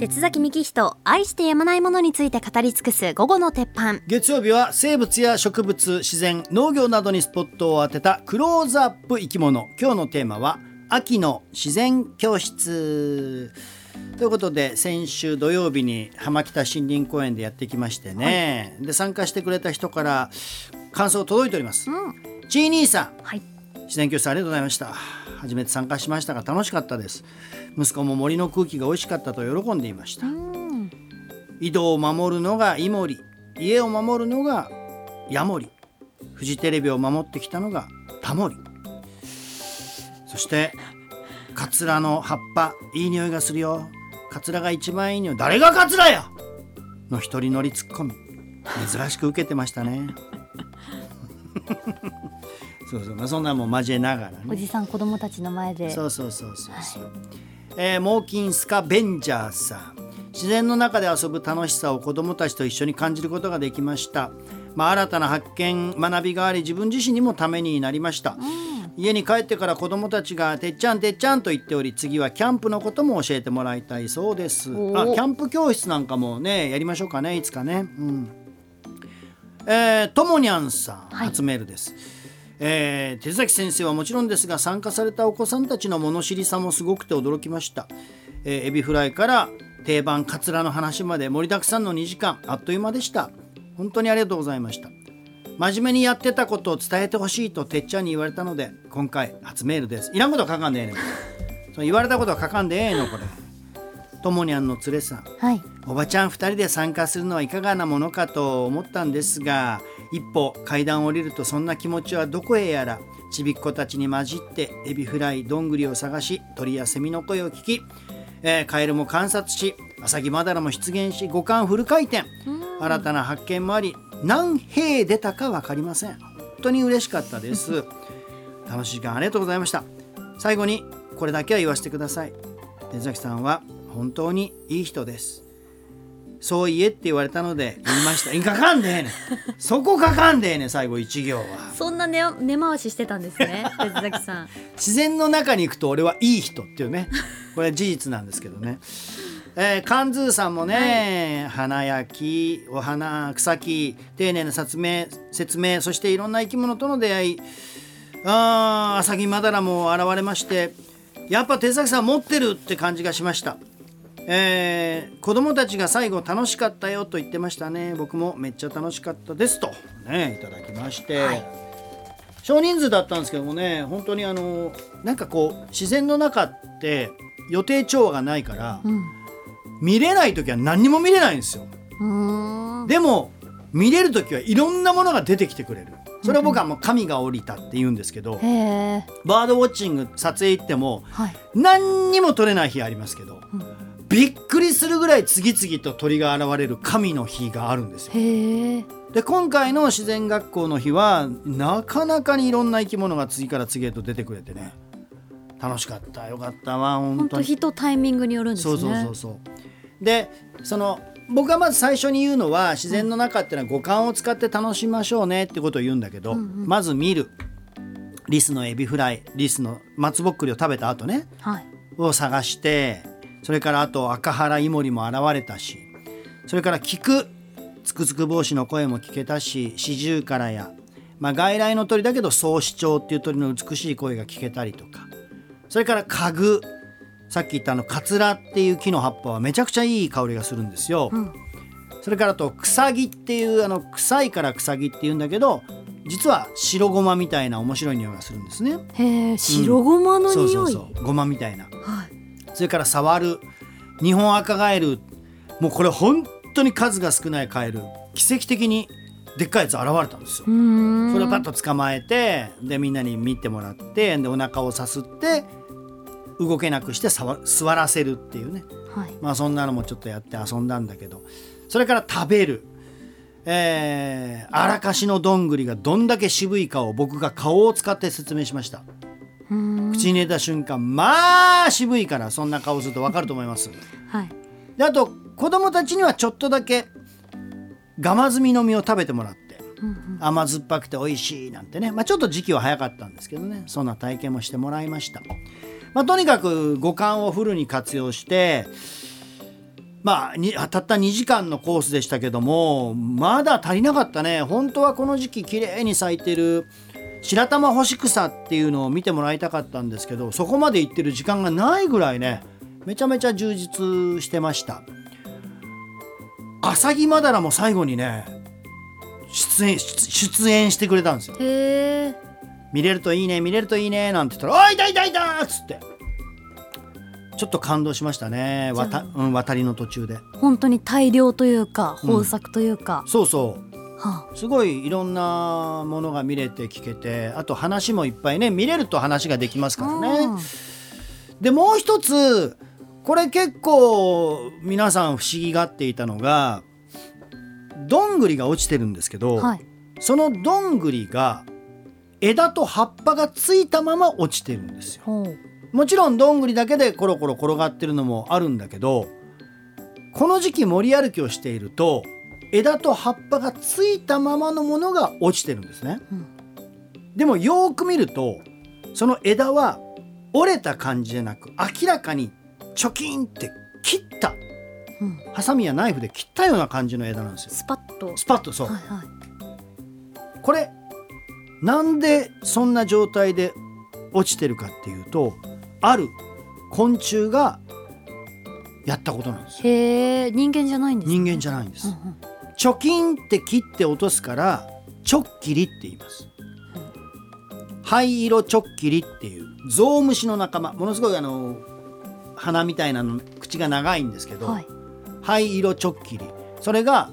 鉄崎幹人愛してやまないものについて語り尽くす午後の鉄板。月曜日は生物や植物自然農業などにスポットを当てたクローズアップ生き物。今日のテーマは秋の自然教室。ということで先週土曜日に浜北森林公園でやってきましてね、で参加してくれた人から感想届いております、うん。チーニーさん。はい。自然教室ありがとうございました初めて参加しましたが楽しかったです。息子も森の空気が美味しかったと喜んでいました。うん。井戸を守るのがイモリ家を守るのがヤモリ。フジテレビを守ってきたのがタモリ。そしてカツラの葉っぱ。いい匂いがするよ。カツラが一番いい匂い。誰がカツラや！の一人乗りツッコミ。珍しく受けてましたねそうそう。まあそんなもん交えながらね。おじさん子供たちの前で。そうそうそうそうそう、えーモーキンスカベンジャーさん。自然の中で遊ぶ楽しさを子どもたちと一緒に感じることができました、まあ、新たな発見学びがあり自分自身にもためになりました、家に帰ってから子どもたちが「てっちゃんてっちゃん」と言っており次はキャンプのことも教えてもらいたいそうです。あキャンプ教室なんかもねやりましょうかね。いつかねうん。えーともにゃんさん、はい。初メールです、えー手崎先生はもちろんですが参加されたお子さんたちの物知りさもすごくて驚きました、えーエビフライから定番カツラの話まで盛りだくさんの2時間。あっという間でした。本当にありがとうございました。真面目にやってたことを伝えてほしいとてっちゃんに言われたので今回初メールです。いらんことは書かんでええねん。その言われたことは書かんでええのこれ。ともにゃんの連れさん。はい。おばちゃん2人で参加するのはいかがなものかと思ったんですが一歩階段を降りるとそんな気持ちはどこへやらちびっ子たちに混じってエビフライどんぐりを探し鳥やセミの声を聞き、えーカエルも観察しアサギマダラも出現し五感フル回転。新たな発見もあり何兵出たか分かりません。本当に嬉しかったです。楽しい時間ありがとうございました。最後にこれだけは言わせてください。手崎さんは本当にいい人ですそう言えって言われたので言いました。いかかんでええねん。そこかかんでええねん、最後一行は。そんな根根回ししてたんですね鉄崎さん 自然の中に行くと俺はいい人っていうね。これは事実なんですけどね。えー、カンズーさんもね、花や木、お花、草木、丁寧な説明、説明、そしていろんな生き物との出会い、あーアサギマダラも現れまして、やっぱ手崎さん持ってるって感じがしました。えー子供たちが最後楽しかったよと言ってましたね。僕もめっちゃ楽しかったですと。ねいただきまして、はい。少人数だったんですけどもね本当にあのなんかこう自然の中って予定調和がないから、うん。見れない時は何にも見れないんですよ。でも見れる時はいろんなものが出てきてくれる。それは僕はもう神が降りたって言うんですけど、バードウォッチング撮影行ってもはい。何にも撮れない日ありますけど、ん。びっくりするぐらい次々と鳥が現れる神の日があるんですよ。で今回の自然学校の日はなかなかにいろんな生き物が次から次へと出てくれてね。楽しかったよかったわ本本当当に。日とタイミングによるんですね。そうそうそうそう。でその僕がまず最初に言うのは自然の中っていうのは五感を使って楽しみましょうねってことを言うんだけど、まず見る。リスのエビフライリスの松ぼっくりを食べた後ねはい。を探してそれからあと赤原イモリも現れたしそれから聞く。つくつく帽子の声も聞けたしシジュウカラや、まあ、外来の鳥だけどソウシチョウっていう鳥の美しい声が聞けたりとかそれから家具さっき言ったあのカツラっていう木の葉っぱはめちゃくちゃいい香りがするんですよ。うんそれからあと草木っていうあの臭いから草木っていうんだけど実は白ごまみたいな面白い匂いがするんですね。へえ白ごまの匂い、そうそうそうごまみたいな。はいそれから触る日本赤ガエルもうこれ本当に数が少ないカエル奇跡的にでっかいやつ現れたんですよう。ーんそれをパッと捕まえてでみんなに見てもらってでお腹をさすって動けなくして座らせるっていうね。はい。まあそんなのもちょっとやって遊んだんだけど。それから食べる。えー、荒かしのどんぐりがどんだけ渋いかを僕が顔を使って説明しました。口に入れた瞬間まあ渋いからそんな顔すると分かると思います。はい。であと子供たちにはちょっとだけガマズミの実を食べてもらってうんうん。甘酸っぱくて美味しいなんてね、まあ、ちょっと時期は早かったんですけどね。そんな体験もしてもらいました、まあ、とにかく五感をフルに活用してまあたった2時間のコースでしたけどもまだ足りなかったね。本当はこの時期綺麗に咲いてる白玉干し草っていうのを見てもらいたかったんですけどそこまで行ってる時間がないぐらいねめちゃめちゃ充実してました。アサギマダラも最後にね出演出演してくれたんですよ。へえ見れるといいね見れるといいねなんて言ったら「おいいたいたいた!」っつって。ちょっと感動しましたね。わた、う。ん、渡りの途中で。本当に大量というか豊作というか、そうそう。はすごいいろんなものが見れて聞けてあと話もいっぱいね見れると話ができますあからね。でもう一つこれ結構皆さん不思議がっていたのがどんぐりが落ちてるんですけど、うんはい。そのどんぐりが枝と葉っぱがついたまま落ちてるんですよ。もちろんどんぐりだけでコロコロ転がってるのもあるんだけどこの時期森歩きをしていると枝と葉っぱがついたままのものが落ちてるんですね。うんでもよーく見るとその枝は折れた感じじゃなく明らかにチョキンって切ったうんハサミやナイフで切ったような感じの枝なんですよ。スパッとスパッとそう、はいはいこれなんでそんな状態で落ちてるかっていうとある昆虫がやったことなんです。よへえ人間じゃないんですね。人間じゃないんです、うんうん。チョキンって切って落とすからチョッキリって言います。灰色チョッキリっていうゾウムシの仲間。ものすごいあの鼻みたいなの口が長いんですけど、はい。灰色チョッキリ。それが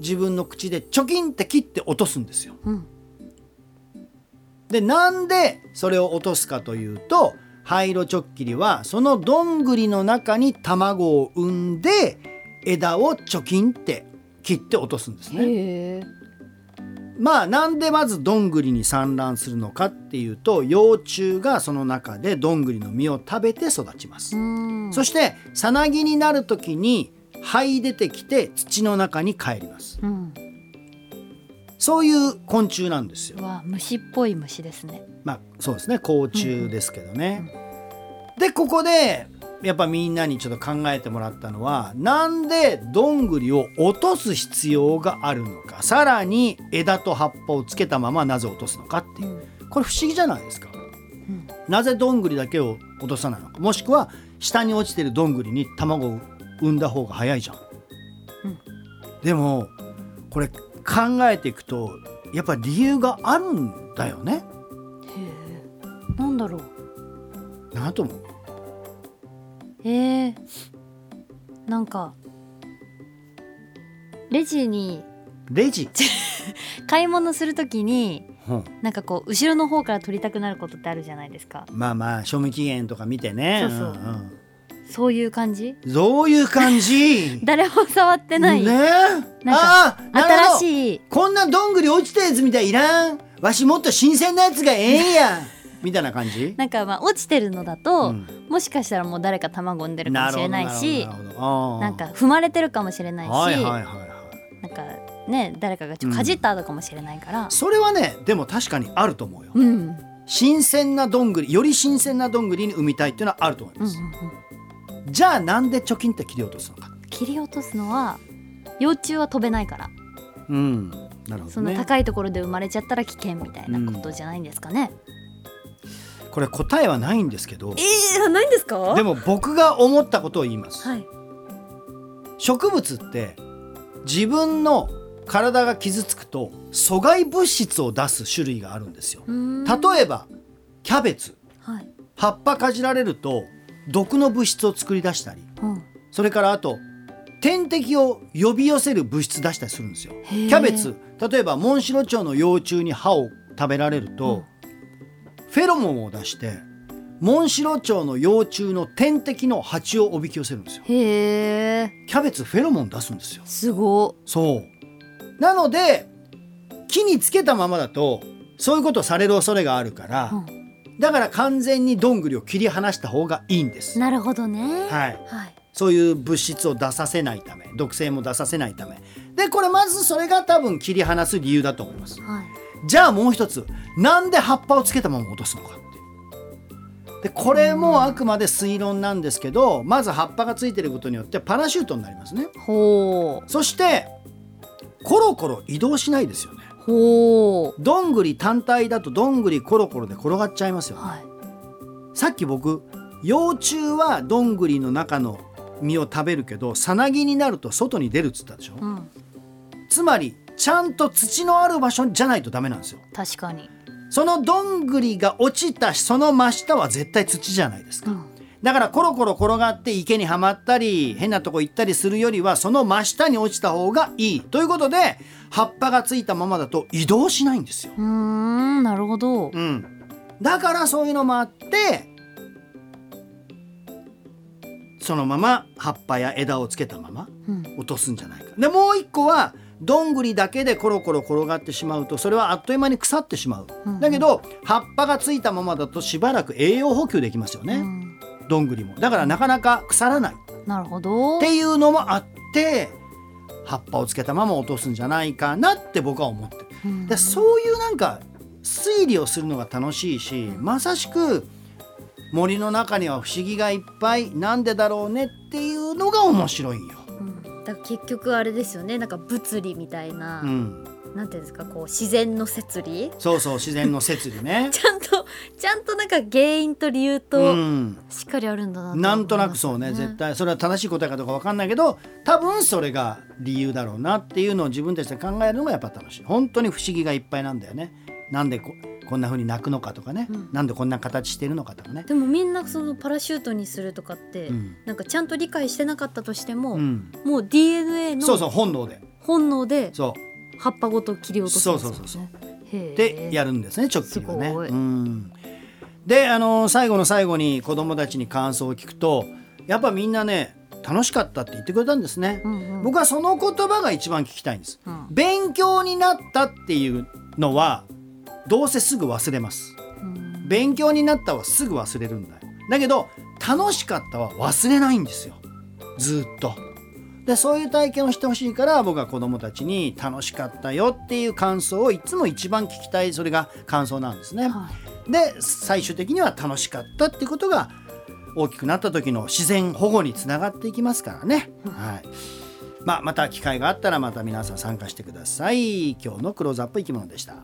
自分の口でチョキンって切って落とすんですよ。うんでなんでそれを落とすかというと灰色チョッキリはそのどんぐりの中に卵を産んで枝をチョキンって切って落とすんですね。まあなんでまずどんぐりに産卵するのかっていうと幼虫がその中でどんぐりの実を食べて育ちます。うんそしてさなぎになる時に這い出てきて土の中に帰ります。うんそういう昆虫なんですよ。う。わ虫っぽい虫ですね。まあそうですね。甲虫ですけどね。でここでやっぱみんなにちょっと考えてもらったのはなんでどんぐりを落とす必要があるのか。さらに枝と葉っぱをつけたままなぜ落とすのかっていう。これ不思議じゃないですか。うん。なぜどんぐりだけを落とさないのか。もしくは下に落ちてるどんぐりに卵を産んだ方が早いじゃん。うん。でもこれ考えていくとやっぱ理由があるんだよね。へえ。なんだろう。なんと思うえー、なんかレジにレジ、買い物するときにうん。なんかこう後ろの方から取りたくなることってあるじゃないですか。まあまあ賞味期限とか見てね。そうそうんそういう感じ？うんどういう感じ。誰も触ってない、ね。なんかあーなるほど。新しい。こんなどんぐり落ちたやつみたいいらん。わしもっと新鮮なやつがええんや。みたいな感じ。なんかまあ落ちてるのだと、うん。もしかしたらもう誰か卵産んでるかもしれないしなんか踏まれてるかもしれないし、はいはいはいはい。なんかね誰かがちょっとかじった後かもしれないから、それはねでも確かにあると思うよ、うん、うん新鮮などんぐりより新鮮などんぐりに産みたいっていうのはあると思いうんます、じゃあなんで貯金って切り落とすのか。切り落とすのは幼虫は飛べないから。うんなるほそのどね高いところで生まれちゃったら危険みたいなことじゃないんですかね、これ答えはないんですけど。えー、ないんですか？でも僕が思ったことを言います、はい。植物って自分の体が傷つくと阻害物質を出す種類があるんですよ。例えばキャベツ。はい、葉っぱかじられると毒の物質を作り出したりうん、それからあと天敵を呼び寄せる物質出したりするんですよ。キキャベツ。例えばモンシロチョウの幼虫に歯を食べられると、フェロモンを出してモンシロチョウの幼虫の天敵の蜂をおびき寄せるんですよ。キャベツフェロモン出すんですよ。すごそう。なので木につけたままだとそういうことされる恐れがあるから、うんだから完全にどんぐりを切り離した方がいいんです。なるほどね。はい、はい。そういう物質を出させないため毒性も出させないため。でこれまずそれが多分切り離す理由だと思います。はい。じゃあもう一つなんで葉っぱをつけたまま落とすのかでこれもあくまで推論なんですけどまず葉っぱがついてることによってパラシュートになりますね。ほう。そしてコロコロ移動しないですよねほう。どんぐり単体だとどんぐりコロコロで転がっちゃいますよね、はい。さっき僕幼虫はどんぐりの中の実を食べるけどさなぎになると外に出るっつったでしょ、うん。つまりちゃんと土のある場所じゃないとダメなんですよ。確かに。そのどんぐりが落ちたその真下は絶対土じゃないですか、うんだからコロコロ転がって池にはまったり変なとこ行ったりするよりはその真下に落ちた方がいいということで葉っぱがついたままだと移動しないんですよ、うーんなるほど。うん、だからそういうのもあってそのまま葉っぱや枝をつけたままうん。落とすんじゃないか。でもう一個はどんぐりだけでコロコロ転がってしまうとそれはあっという間に腐ってしまう、うんだけど葉っぱがついたままだとしばらく栄養補給できますよね、うんどんぐりも。だからなかなか腐らない。っなるほど。ていうのもあって葉っぱをつけたまま落とすんじゃないかなって僕は思って。るうん。でそういうなんか推理をするのが楽しいしまさしく森の中には不思議がいっぱいなんでだろうねっていうのが面白いんよ。うん。だから結局あれですよね。なんか物理みたいな、うん、なんていうんですかこう自然の摂理？そうそう自然の摂理ね。ちゃんとちゃんとなんか原因と理由うとん、しっかりあるんだなと。なんとなくそうね絶対。それは正しい答えかどうか分かんないけど多分それが理由だろうなっていうのを自分たちで考えるのがやっぱ楽しい。本当に不思議がいっぱいなんだよね。なんでここんな風に鳴くのかとかね、うん。なんでこんな形してるのかとかね、でもみんなそのパラシュートにするとかって、うん。なんかちゃんと理解してなかったとしても、うん、もう DNA のそうそう本能で。本能でそう。葉っぱごと切り落とすんですよね。そうそうそうへでえやるんですね直近はね。うん、であの最後の最後に子供たちに感想を聞くとやっぱみんなね楽しかったって言ってくれたんですね。うんうん僕はその言葉が一番聞きたいんです。うん勉強になったっていうのはどうせすぐ忘れます。うん勉強になったはすぐ忘れるんだよ。だけど楽しかったは忘れないんですよ。ずっと。でそういう体験をしてほしいから僕は子供たちに楽しかったよっていう感想をいつも一番聞きたいそれが感想なんですね。はで最終的には楽しかったっていうことが大きくなった時の自然保護につながっていきますからね。はいまあ、また機会があったらまた皆さん参加してください。今日のクローズアップ生き物でした。